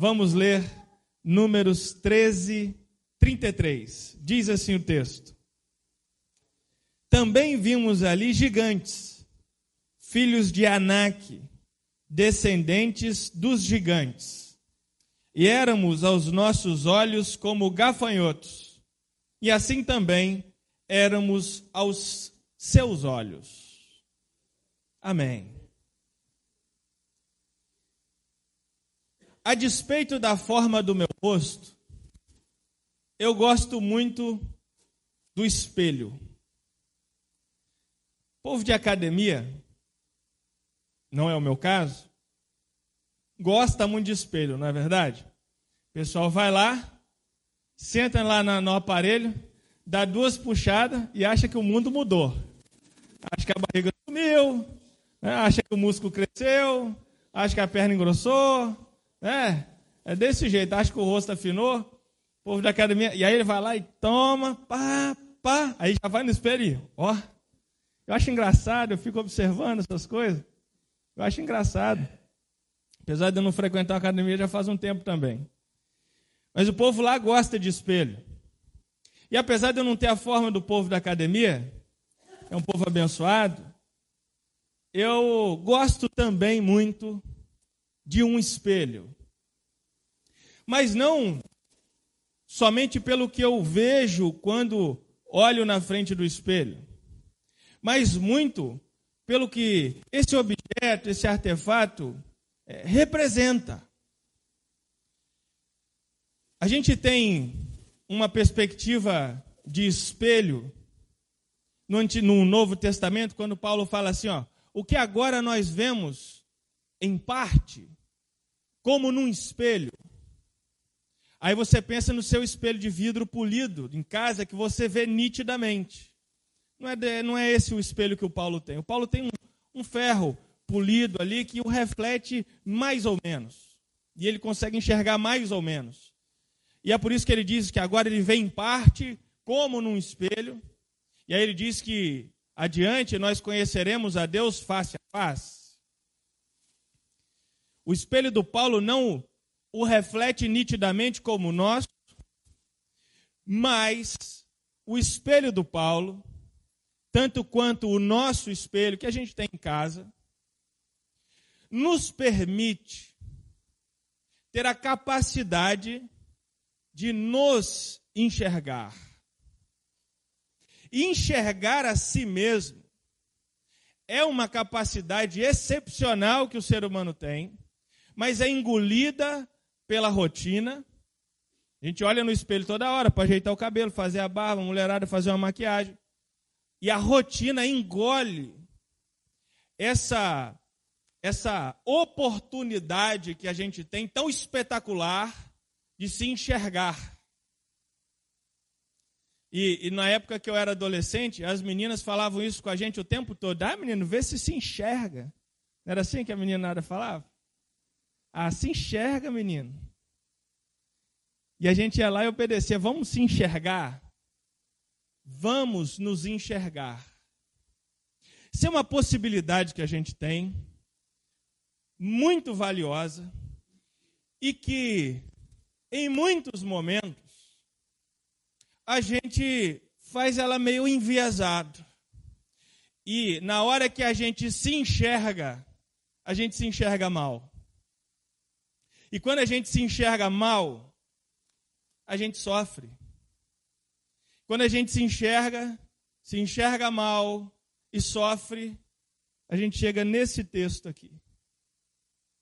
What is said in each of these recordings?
Vamos ler Números 13, 33. Diz assim o texto: Também vimos ali gigantes, filhos de Anak, descendentes dos gigantes. E éramos aos nossos olhos como gafanhotos, e assim também éramos aos seus olhos. Amém. A despeito da forma do meu rosto, eu gosto muito do espelho. povo de academia, não é o meu caso, gosta muito de espelho, não é verdade? O pessoal vai lá, senta lá no aparelho, dá duas puxadas e acha que o mundo mudou. Acha que a barriga sumiu, né? acha que o músculo cresceu, acha que a perna engrossou, é, é desse jeito. Acho que o rosto afinou. O povo da academia. E aí ele vai lá e toma, pá, pá. Aí já vai no espelho e, ó. Eu acho engraçado, eu fico observando essas coisas. Eu acho engraçado. Apesar de eu não frequentar a academia já faz um tempo também. Mas o povo lá gosta de espelho. E apesar de eu não ter a forma do povo da academia, é um povo abençoado, eu gosto também muito de um espelho. Mas não somente pelo que eu vejo quando olho na frente do espelho, mas muito pelo que esse objeto, esse artefato é, representa. A gente tem uma perspectiva de espelho no, no Novo Testamento, quando Paulo fala assim: ó, o que agora nós vemos em parte, como num espelho. Aí você pensa no seu espelho de vidro polido em casa que você vê nitidamente. Não é, não é esse o espelho que o Paulo tem. O Paulo tem um, um ferro polido ali que o reflete mais ou menos. E ele consegue enxergar mais ou menos. E é por isso que ele diz que agora ele vê em parte, como num espelho. E aí ele diz que adiante nós conheceremos a Deus face a face. O espelho do Paulo não o reflete nitidamente como o nosso, mas o espelho do Paulo, tanto quanto o nosso espelho que a gente tem em casa, nos permite ter a capacidade de nos enxergar. enxergar a si mesmo é uma capacidade excepcional que o ser humano tem mas é engolida pela rotina. A gente olha no espelho toda hora para ajeitar o cabelo, fazer a barba, a mulherada fazer uma maquiagem. E a rotina engole essa essa oportunidade que a gente tem tão espetacular de se enxergar. E, e, na época que eu era adolescente, as meninas falavam isso com a gente o tempo todo. Ah, menino, vê se se enxerga. Não era assim que a meninada falava? Ah, se enxerga, menino. E a gente ia lá e obedecia. Vamos se enxergar? Vamos nos enxergar. Isso é uma possibilidade que a gente tem, muito valiosa, e que, em muitos momentos, a gente faz ela meio enviesado. E na hora que a gente se enxerga, a gente se enxerga mal. E quando a gente se enxerga mal, a gente sofre. Quando a gente se enxerga, se enxerga mal e sofre, a gente chega nesse texto aqui.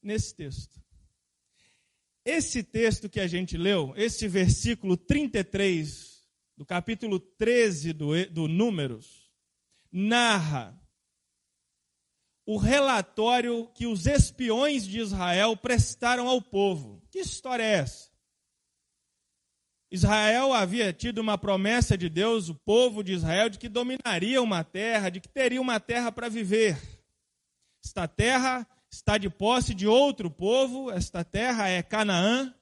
Nesse texto. Esse texto que a gente leu, esse versículo 33 do capítulo 13 do, do Números, narra o relatório que os espiões de Israel prestaram ao povo. Que história é essa? Israel havia tido uma promessa de Deus, o povo de Israel, de que dominaria uma terra, de que teria uma terra para viver. Esta terra está de posse de outro povo, esta terra é Canaã.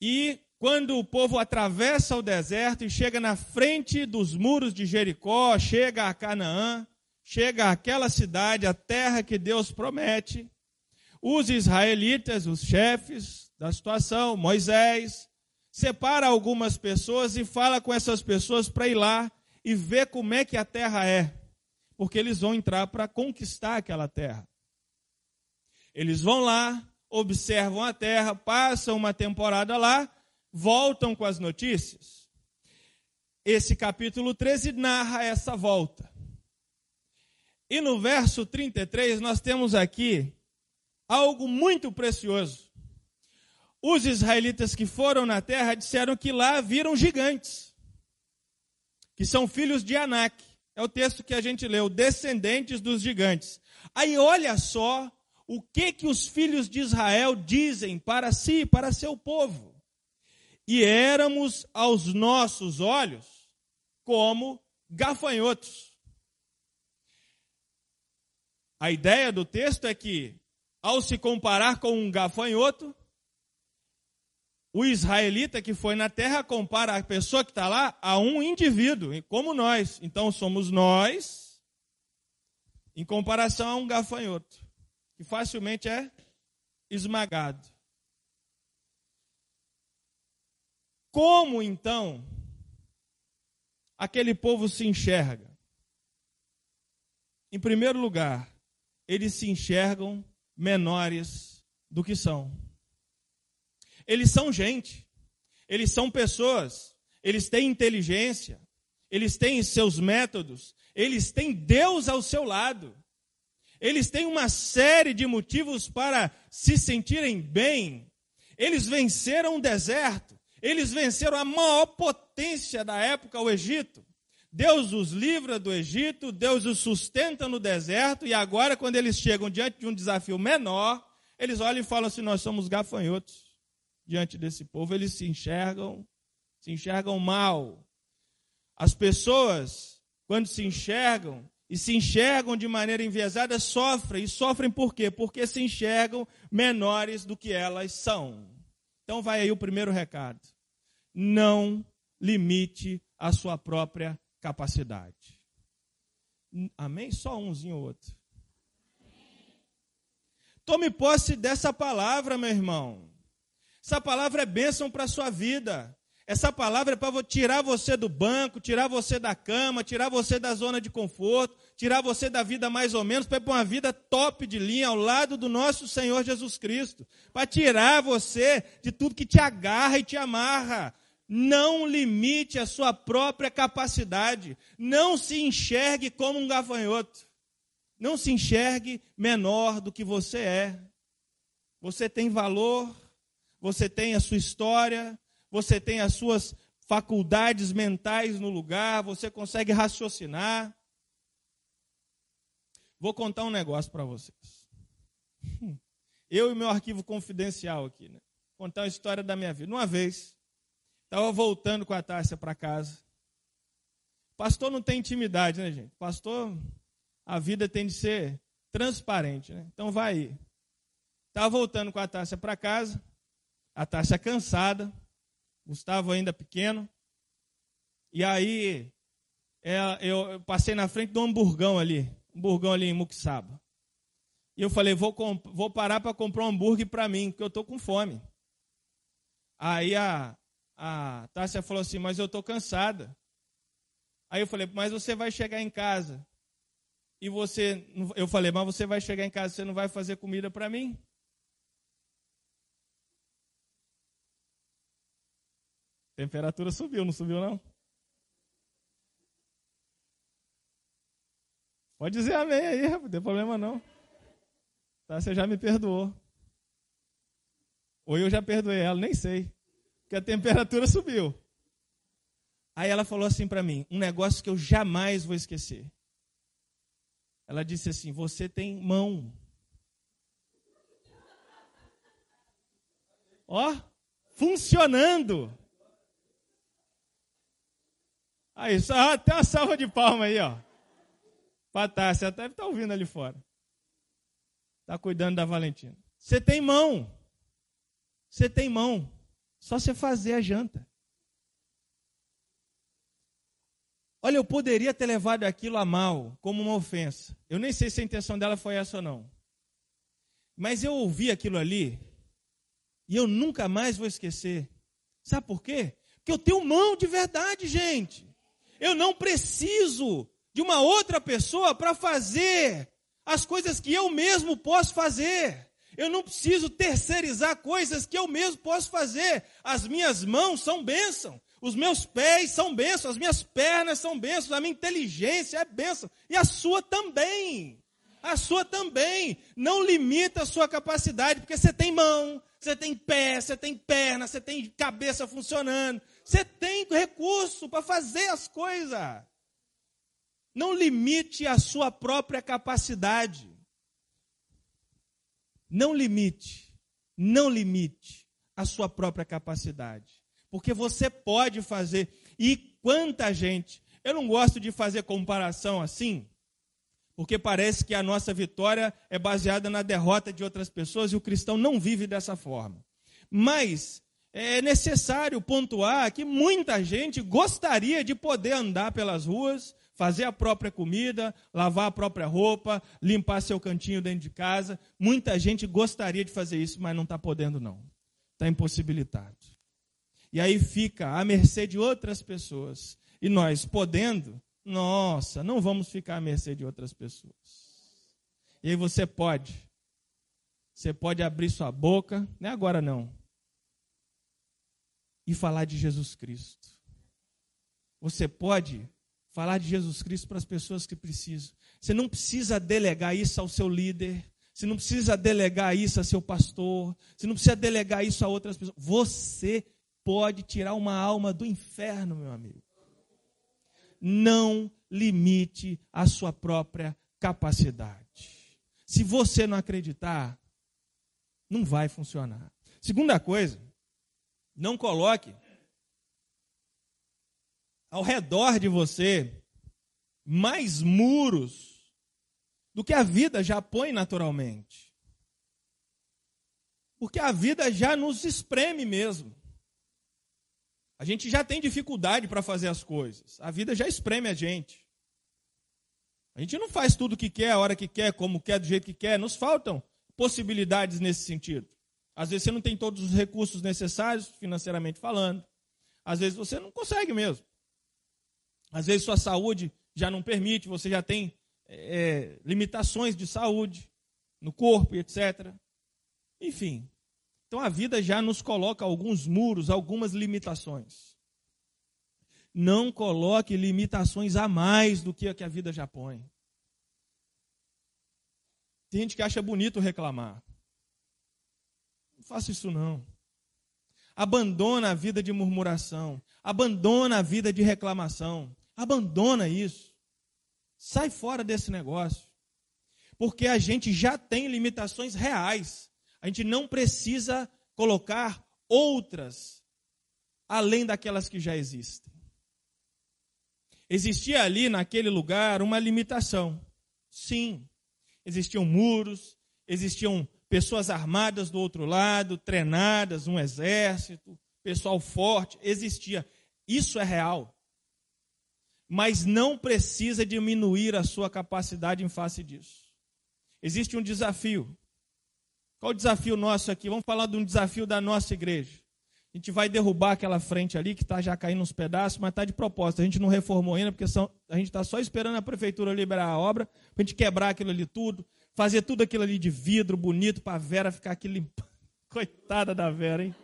E quando o povo atravessa o deserto e chega na frente dos muros de Jericó, chega a Canaã, chega àquela cidade, a terra que Deus promete, os israelitas, os chefes da situação, Moisés, separa algumas pessoas e fala com essas pessoas para ir lá e ver como é que a terra é, porque eles vão entrar para conquistar aquela terra. Eles vão lá, observam a terra, passam uma temporada lá, voltam com as notícias. Esse capítulo 13 narra essa volta. E no verso 33 nós temos aqui algo muito precioso. Os israelitas que foram na terra disseram que lá viram gigantes, que são filhos de Anak. É o texto que a gente leu, descendentes dos gigantes. Aí olha só o que que os filhos de Israel dizem para si, para seu povo. E éramos aos nossos olhos como gafanhotos. A ideia do texto é que ao se comparar com um gafanhoto, o israelita que foi na terra compara a pessoa que está lá a um indivíduo, como nós. Então somos nós, em comparação a um gafanhoto, que facilmente é esmagado. Como então aquele povo se enxerga? Em primeiro lugar, eles se enxergam menores do que são. Eles são gente, eles são pessoas, eles têm inteligência, eles têm seus métodos, eles têm Deus ao seu lado. Eles têm uma série de motivos para se sentirem bem. Eles venceram o deserto, eles venceram a maior potência da época, o Egito. Deus os livra do Egito, Deus os sustenta no deserto, e agora, quando eles chegam diante de um desafio menor, eles olham e falam assim: Nós somos gafanhotos diante desse povo. Eles se enxergam, se enxergam mal. As pessoas, quando se enxergam e se enxergam de maneira enviesada, sofrem. E sofrem por quê? Porque se enxergam menores do que elas são. Então, vai aí o primeiro recado: não limite a sua própria capacidade. Amém? Só umzinho ou outro. Tome posse dessa palavra, meu irmão. Essa palavra é bênção para a sua vida. Essa palavra é para tirar você do banco, tirar você da cama, tirar você da zona de conforto, tirar você da vida mais ou menos, para uma vida top de linha ao lado do nosso Senhor Jesus Cristo. Para tirar você de tudo que te agarra e te amarra. Não limite a sua própria capacidade. Não se enxergue como um gafanhoto. Não se enxergue menor do que você é. Você tem valor, você tem a sua história, você tem as suas faculdades mentais no lugar, você consegue raciocinar. Vou contar um negócio para vocês. Eu e meu arquivo confidencial aqui, né? Contar a história da minha vida. Uma vez, Estava voltando com a Tássia para casa. Pastor não tem intimidade, né, gente? Pastor, a vida tem de ser transparente, né? Então vai aí. Estava voltando com a Tássia para casa. A Tássia cansada. Gustavo ainda pequeno. E aí, é, eu passei na frente do hamburgão ali. Hamburgão ali em Muxaba. E eu falei, vou, vou parar para comprar um hambúrguer para mim, porque eu estou com fome. Aí a, a Tássia falou assim: Mas eu estou cansada. Aí eu falei: Mas você vai chegar em casa. E você. Eu falei: Mas você vai chegar em casa, você não vai fazer comida para mim? temperatura subiu, não subiu não? Pode dizer amém aí, não tem problema não. Tá, você já me perdoou. Ou eu já perdoei ela, nem sei que a temperatura subiu. Aí ela falou assim para mim, um negócio que eu jamais vou esquecer. Ela disse assim: Você tem mão. Ó, funcionando. Aí, só até uma salva de palma aí, ó. Patácia, até está ouvindo ali fora. Está cuidando da Valentina. Você tem mão. Você tem mão. Só você fazer a janta. Olha, eu poderia ter levado aquilo a mal, como uma ofensa. Eu nem sei se a intenção dela foi essa ou não. Mas eu ouvi aquilo ali e eu nunca mais vou esquecer. Sabe por quê? Porque eu tenho mão de verdade, gente. Eu não preciso de uma outra pessoa para fazer as coisas que eu mesmo posso fazer. Eu não preciso terceirizar coisas que eu mesmo posso fazer. As minhas mãos são bênção. Os meus pés são bênçãos, as minhas pernas são bênçãos, a minha inteligência é bênção. E a sua também. A sua também. Não limita a sua capacidade, porque você tem mão, você tem pé, você tem perna, você tem cabeça funcionando. Você tem recurso para fazer as coisas. Não limite a sua própria capacidade. Não limite, não limite a sua própria capacidade. Porque você pode fazer. E quanta gente. Eu não gosto de fazer comparação assim, porque parece que a nossa vitória é baseada na derrota de outras pessoas e o cristão não vive dessa forma. Mas é necessário pontuar que muita gente gostaria de poder andar pelas ruas, fazer a própria comida, lavar a própria roupa, limpar seu cantinho dentro de casa. Muita gente gostaria de fazer isso, mas não está podendo, não. Está impossibilitado. E aí fica à mercê de outras pessoas. E nós, podendo, nossa, não vamos ficar à mercê de outras pessoas. E aí você pode. Você pode abrir sua boca, não é agora não. E falar de Jesus Cristo. Você pode falar de Jesus Cristo para as pessoas que precisam. Você não precisa delegar isso ao seu líder. Você não precisa delegar isso a seu pastor. Você não precisa delegar isso a outras pessoas. Você pode tirar uma alma do inferno, meu amigo. Não limite a sua própria capacidade. Se você não acreditar, não vai funcionar. Segunda coisa, não coloque ao redor de você mais muros do que a vida já põe naturalmente. Porque a vida já nos espreme mesmo. A gente já tem dificuldade para fazer as coisas. A vida já espreme a gente. A gente não faz tudo o que quer, a hora que quer, como quer, do jeito que quer. Nos faltam possibilidades nesse sentido. Às vezes você não tem todos os recursos necessários, financeiramente falando. Às vezes você não consegue mesmo. Às vezes sua saúde já não permite, você já tem é, limitações de saúde no corpo etc. Enfim, então a vida já nos coloca alguns muros, algumas limitações. Não coloque limitações a mais do que a que a vida já põe. Tem gente que acha bonito reclamar. Não faça isso não. Abandona a vida de murmuração. Abandona a vida de reclamação. Abandona isso. Sai fora desse negócio. Porque a gente já tem limitações reais a gente não precisa colocar outras além daquelas que já existem. Existia ali naquele lugar uma limitação. Sim, existiam muros, existiam pessoas armadas do outro lado, treinadas, um exército, pessoal forte, existia. Isso é real. Mas não precisa diminuir a sua capacidade em face disso. Existe um desafio qual o desafio nosso aqui? Vamos falar de um desafio da nossa igreja. A gente vai derrubar aquela frente ali que está já caindo uns pedaços, mas está de propósito. A gente não reformou ainda, porque são, a gente está só esperando a prefeitura liberar a obra, para a gente quebrar aquilo ali tudo, fazer tudo aquilo ali de vidro bonito para a Vera ficar aqui limpando. Coitada da Vera, hein?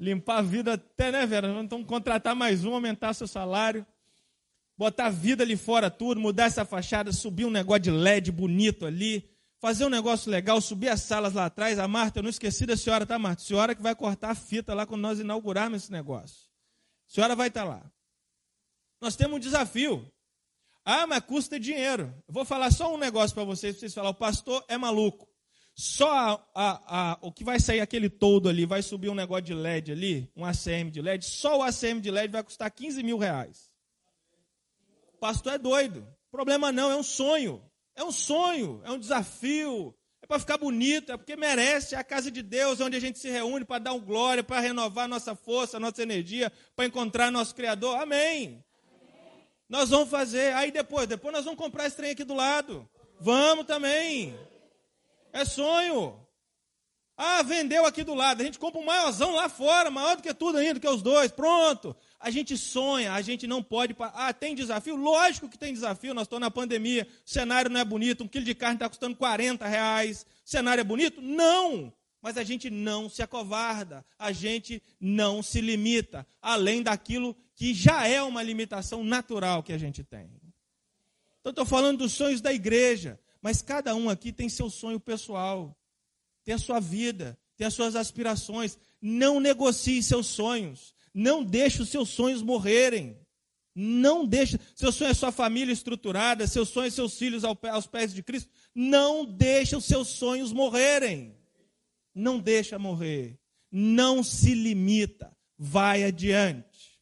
Limpar a vida até, né, Vera? Então contratar mais um, aumentar seu salário, botar vida ali fora tudo, mudar essa fachada, subir um negócio de LED bonito ali fazer um negócio legal, subir as salas lá atrás. A Marta, eu não esqueci da senhora, tá, Marta? A senhora que vai cortar a fita lá quando nós inaugurarmos esse negócio. A senhora vai estar lá. Nós temos um desafio. Ah, mas custa dinheiro. Eu vou falar só um negócio para vocês, vocês falar, o pastor é maluco. Só a, a, a, o que vai sair aquele todo ali, vai subir um negócio de LED ali, um ACM de LED, só o ACM de LED vai custar 15 mil reais. Pastor é doido. Problema não, é um sonho. É um sonho, é um desafio, é para ficar bonito, é porque merece. É a casa de Deus, onde a gente se reúne para dar um glória, para renovar nossa força, nossa energia, para encontrar nosso Criador. Amém. Amém. Nós vamos fazer. Aí depois, depois nós vamos comprar esse trem aqui do lado. Vamos também. É sonho. Ah, vendeu aqui do lado. A gente compra um maiorzão lá fora, maior do que tudo ainda, do que os dois. Pronto. A gente sonha, a gente não pode. Ah, tem desafio? Lógico que tem desafio. Nós estamos na pandemia, o cenário não é bonito, um quilo de carne está custando 40 reais. O cenário é bonito? Não. Mas a gente não se acovarda, a gente não se limita, além daquilo que já é uma limitação natural que a gente tem. Então, estou falando dos sonhos da igreja, mas cada um aqui tem seu sonho pessoal tem a sua vida, tem as suas aspirações. Não negocie seus sonhos. Não deixe os seus sonhos morrerem. Não deixe. Seu sonho é sua família estruturada, seu sonho é seus filhos aos pés de Cristo. Não deixe os seus sonhos morrerem. Não deixa morrer. Não se limita. Vai adiante.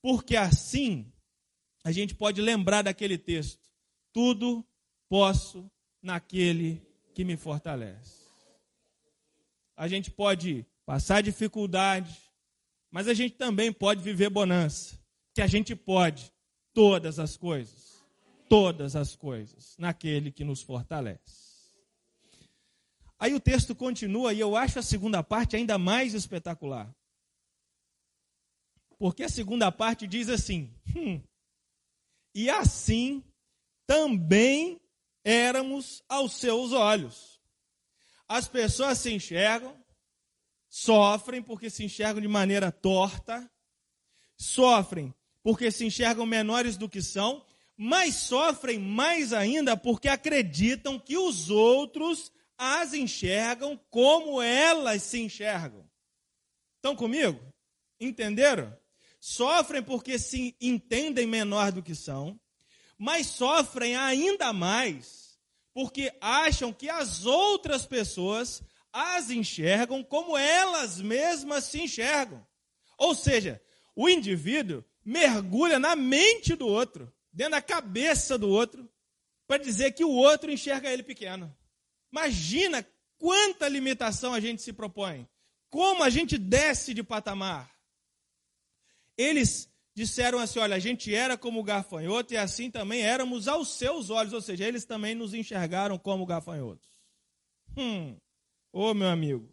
Porque assim a gente pode lembrar daquele texto. Tudo posso naquele que me fortalece a gente pode passar dificuldade, mas a gente também pode viver bonança. Que a gente pode todas as coisas, todas as coisas, naquele que nos fortalece. Aí o texto continua e eu acho a segunda parte ainda mais espetacular. Porque a segunda parte diz assim: hum, e assim também éramos aos seus olhos. As pessoas se enxergam, sofrem porque se enxergam de maneira torta, sofrem porque se enxergam menores do que são, mas sofrem mais ainda porque acreditam que os outros as enxergam como elas se enxergam. Estão comigo? Entenderam? Sofrem porque se entendem menor do que são, mas sofrem ainda mais porque acham que as outras pessoas as enxergam como elas mesmas se enxergam. Ou seja, o indivíduo mergulha na mente do outro, dentro da cabeça do outro, para dizer que o outro enxerga ele pequeno. Imagina quanta limitação a gente se propõe. Como a gente desce de patamar. Eles disseram assim: olha, a gente era como gafanhoto e assim também éramos aos seus olhos, ou seja, eles também nos enxergaram como gafanhotos. Hum, ô meu amigo,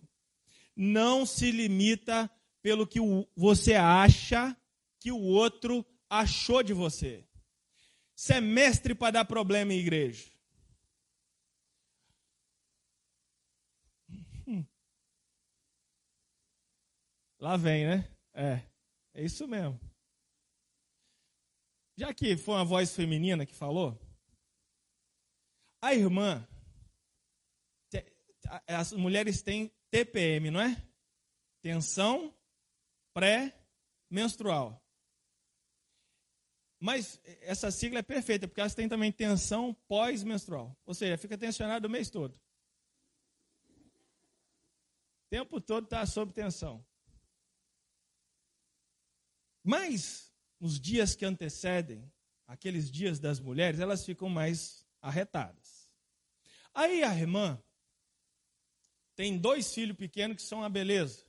não se limita pelo que você acha que o outro achou de você. Você é mestre para dar problema em igreja. Hum. Lá vem, né? É, é isso mesmo. Já que foi uma voz feminina que falou, a irmã, as mulheres têm TPM, não é? Tensão pré-menstrual. Mas essa sigla é perfeita, porque elas têm também tensão pós-menstrual. Ou seja, fica tensionado o mês todo. O tempo todo está sob tensão. Mas nos dias que antecedem aqueles dias das mulheres, elas ficam mais arretadas. Aí a irmã tem dois filhos pequenos que são a beleza,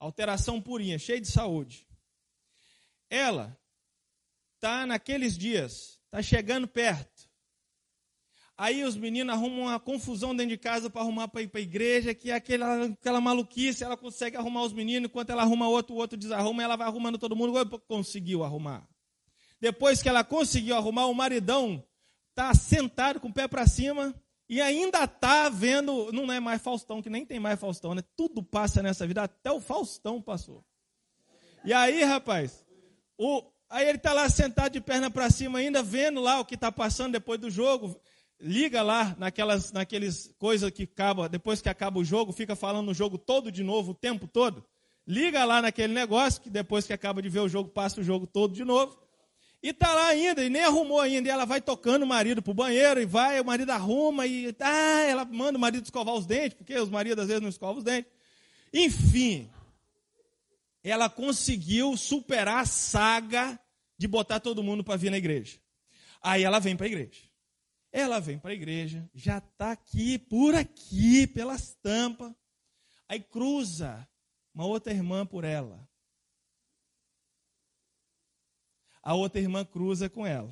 alteração purinha, cheia de saúde. Ela está naqueles dias, está chegando perto. Aí os meninos arrumam uma confusão dentro de casa para arrumar para ir para a igreja, que é aquela, aquela maluquice, ela consegue arrumar os meninos, enquanto ela arruma outro, o outro desarruma, ela vai arrumando todo mundo, conseguiu arrumar. Depois que ela conseguiu arrumar, o maridão está sentado com o pé para cima e ainda está vendo, não é mais Faustão, que nem tem mais Faustão, né? Tudo passa nessa vida, até o Faustão passou. E aí, rapaz, o, aí ele está lá sentado de perna para cima ainda, vendo lá o que está passando depois do jogo, liga lá naquelas naqueles coisas que acaba, depois que acaba o jogo, fica falando o jogo todo de novo, o tempo todo. Liga lá naquele negócio, que depois que acaba de ver o jogo, passa o jogo todo de novo. E tá lá ainda, e nem arrumou ainda. E ela vai tocando o marido pro banheiro, e vai, o marido arruma, e ah, ela manda o marido escovar os dentes, porque os maridos às vezes não escovam os dentes. Enfim, ela conseguiu superar a saga de botar todo mundo para vir na igreja. Aí ela vem para a igreja. Ela vem para a igreja, já está aqui, por aqui, pelas tampas. Aí cruza uma outra irmã por ela. A outra irmã cruza com ela.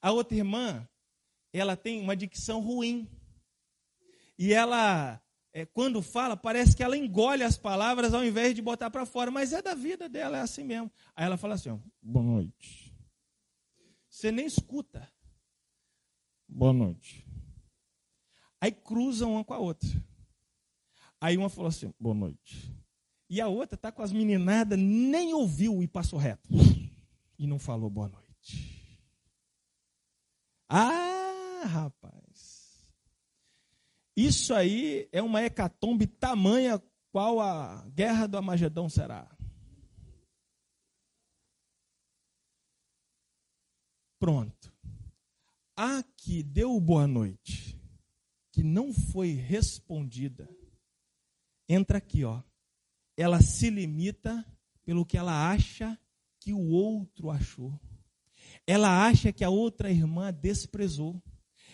A outra irmã, ela tem uma dicção ruim. e ela, é, quando fala, parece que ela engole as palavras ao invés de botar para fora, mas é da vida dela, é assim mesmo. Aí ela fala assim: ó, boa noite. Você nem escuta. Boa noite. Aí cruzam uma com a outra. Aí uma falou assim: boa noite. E a outra está com as meninadas, nem ouviu e passou reto. E não falou boa noite. Ah, rapaz. Isso aí é uma hecatombe tamanha qual a guerra do Amagedão será. Pronto. A que deu boa noite, que não foi respondida, entra aqui, ó ela se limita pelo que ela acha que o outro achou. Ela acha que a outra irmã desprezou.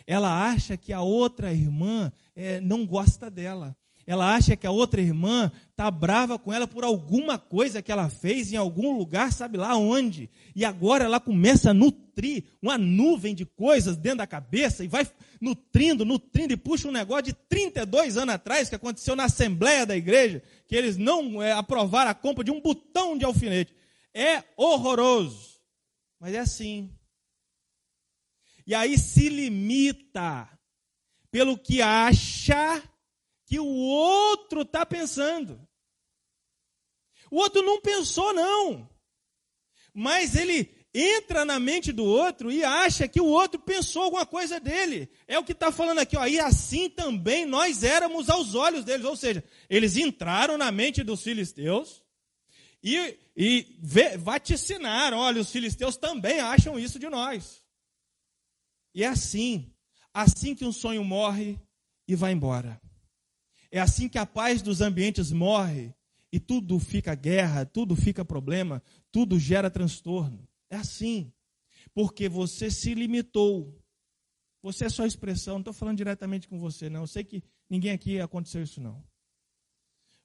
Ela acha que a outra irmã é, não gosta dela. Ela acha que a outra irmã está brava com ela por alguma coisa que ela fez em algum lugar, sabe lá onde. E agora ela começa a nutrir uma nuvem de coisas dentro da cabeça e vai nutrindo, nutrindo e puxa um negócio de 32 anos atrás que aconteceu na Assembleia da Igreja, que eles não é, aprovaram a compra de um botão de alfinete. É horroroso. Mas é assim. E aí se limita pelo que acha que o outro está pensando. O outro não pensou, não. Mas ele entra na mente do outro e acha que o outro pensou alguma coisa dele. É o que está falando aqui, ó. E assim também nós éramos aos olhos deles. Ou seja, eles entraram na mente dos filisteus e, e vaticinaram: olha, os filisteus também acham isso de nós. E é assim. Assim que um sonho morre e vai embora. É assim que a paz dos ambientes morre e tudo fica guerra, tudo fica problema, tudo gera transtorno. É assim. Porque você se limitou. Você é só expressão, não estou falando diretamente com você, não. Eu sei que ninguém aqui aconteceu isso, não.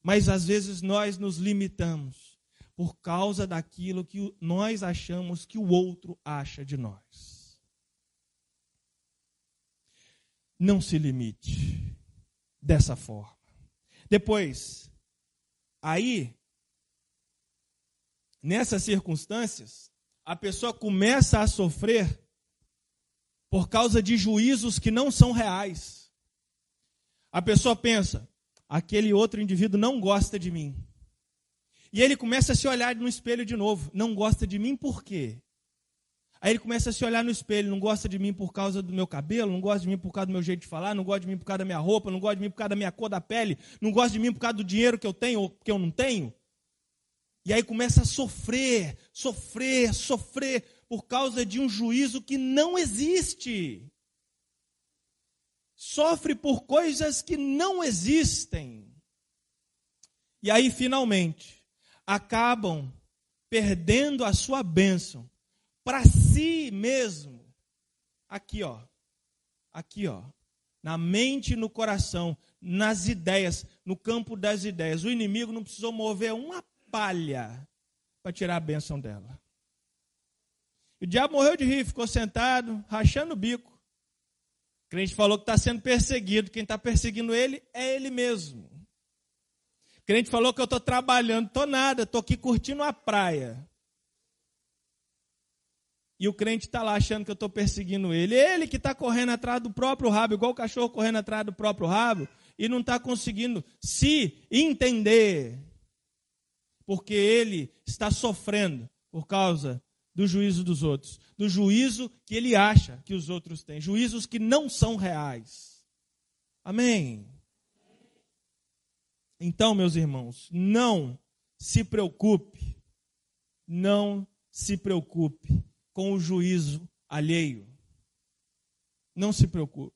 Mas às vezes nós nos limitamos por causa daquilo que nós achamos que o outro acha de nós. Não se limite dessa forma. Depois, aí, nessas circunstâncias, a pessoa começa a sofrer por causa de juízos que não são reais. A pessoa pensa, aquele outro indivíduo não gosta de mim. E ele começa a se olhar no espelho de novo. Não gosta de mim por quê? Aí ele começa a se olhar no espelho, não gosta de mim por causa do meu cabelo, não gosta de mim por causa do meu jeito de falar, não gosta de mim por causa da minha roupa, não gosta de mim por causa da minha cor da pele, não gosta de mim por causa do dinheiro que eu tenho ou que eu não tenho. E aí começa a sofrer, sofrer, sofrer por causa de um juízo que não existe. Sofre por coisas que não existem. E aí finalmente acabam perdendo a sua bênção para si mesmo. Aqui, ó. Aqui, ó. Na mente e no coração, nas ideias, no campo das ideias. O inimigo não precisou mover uma palha para tirar a bênção dela. O diabo morreu de rir, ficou sentado, rachando o bico. O crente falou que está sendo perseguido. Quem está perseguindo ele é ele mesmo. Crente falou que eu estou trabalhando, estou nada, estou aqui curtindo a praia. E o crente está lá achando que eu estou perseguindo ele. Ele que está correndo atrás do próprio rabo, igual o cachorro correndo atrás do próprio rabo, e não está conseguindo se entender. Porque ele está sofrendo por causa do juízo dos outros. Do juízo que ele acha que os outros têm. Juízos que não são reais. Amém. Então, meus irmãos, não se preocupe. Não se preocupe com o juízo alheio. Não se preocupe.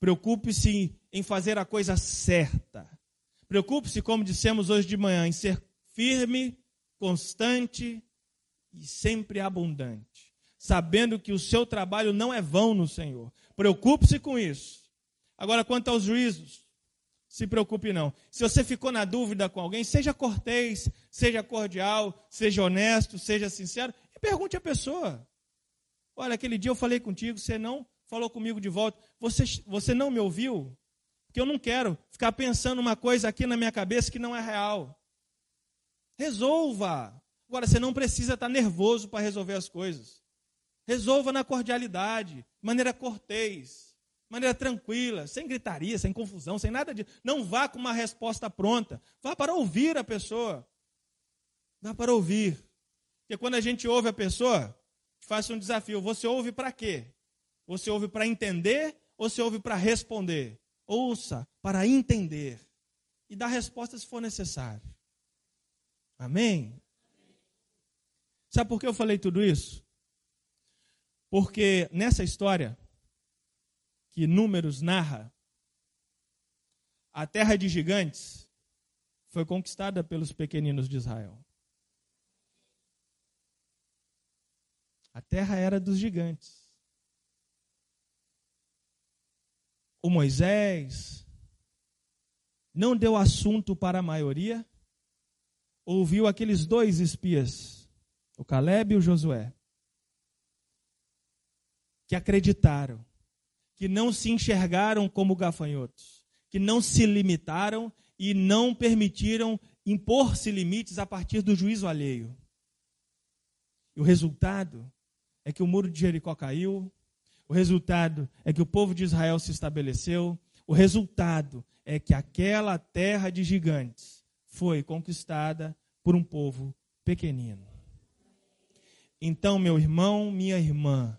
Preocupe-se em fazer a coisa certa. Preocupe-se, como dissemos hoje de manhã, em ser firme, constante e sempre abundante, sabendo que o seu trabalho não é vão no Senhor. Preocupe-se com isso. Agora, quanto aos juízos, se preocupe não. Se você ficou na dúvida com alguém, seja cortês, seja cordial, seja honesto, seja sincero pergunte à pessoa. Olha, aquele dia eu falei contigo, você não falou comigo de volta. Você, você não me ouviu? Porque eu não quero ficar pensando uma coisa aqui na minha cabeça que não é real. Resolva. Agora, você não precisa estar nervoso para resolver as coisas. Resolva na cordialidade, de maneira cortês, de maneira tranquila, sem gritaria, sem confusão, sem nada de. Não vá com uma resposta pronta. Vá para ouvir a pessoa. Vá para ouvir. Porque quando a gente ouve a pessoa, faça um desafio. Você ouve para quê? Você ouve para entender ou você ouve para responder? Ouça para entender e dar resposta se for necessário. Amém? Sabe por que eu falei tudo isso? Porque nessa história que Números narra, a terra de gigantes foi conquistada pelos pequeninos de Israel. A terra era dos gigantes. O Moisés não deu assunto para a maioria, ouviu aqueles dois espias, o Caleb e o Josué, que acreditaram, que não se enxergaram como gafanhotos, que não se limitaram e não permitiram impor-se limites a partir do juízo alheio. E o resultado é que o muro de Jericó caiu, o resultado é que o povo de Israel se estabeleceu, o resultado é que aquela terra de gigantes foi conquistada por um povo pequenino. Então, meu irmão, minha irmã,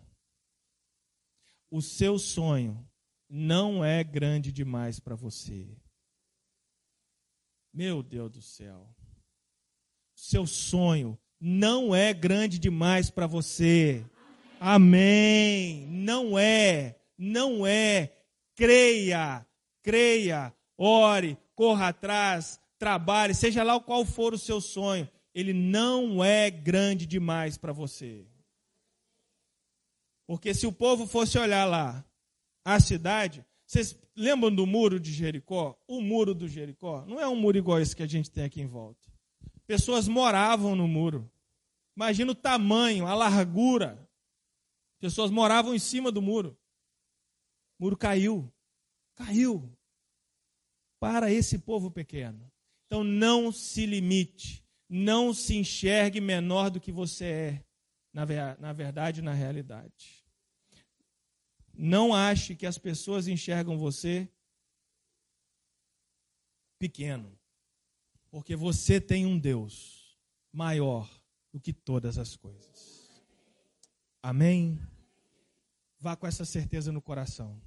o seu sonho não é grande demais para você. Meu Deus do céu. Seu sonho não é grande demais para você. Amém. Não é, não é. Creia, creia, ore, corra atrás, trabalhe, seja lá qual for o seu sonho, ele não é grande demais para você. Porque se o povo fosse olhar lá a cidade, vocês lembram do muro de Jericó? O muro do Jericó não é um muro igual esse que a gente tem aqui em volta. Pessoas moravam no muro. Imagina o tamanho, a largura. Pessoas moravam em cima do muro. O muro caiu. Caiu. Para esse povo pequeno. Então não se limite. Não se enxergue menor do que você é, na, na verdade, na realidade. Não ache que as pessoas enxergam você pequeno. Porque você tem um Deus maior do que todas as coisas. Amém? Vá com essa certeza no coração.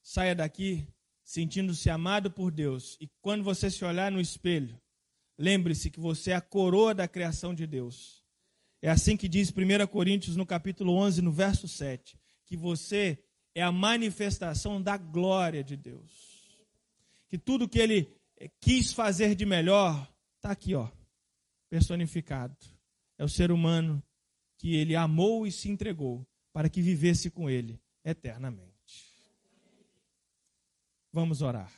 Saia daqui sentindo-se amado por Deus. E quando você se olhar no espelho, lembre-se que você é a coroa da criação de Deus. É assim que diz 1 Coríntios no capítulo 11, no verso 7, que você é a manifestação da glória de Deus. Que tudo que ele quis fazer de melhor está aqui, ó, personificado. É o ser humano que ele amou e se entregou para que vivesse com ele eternamente. Vamos orar.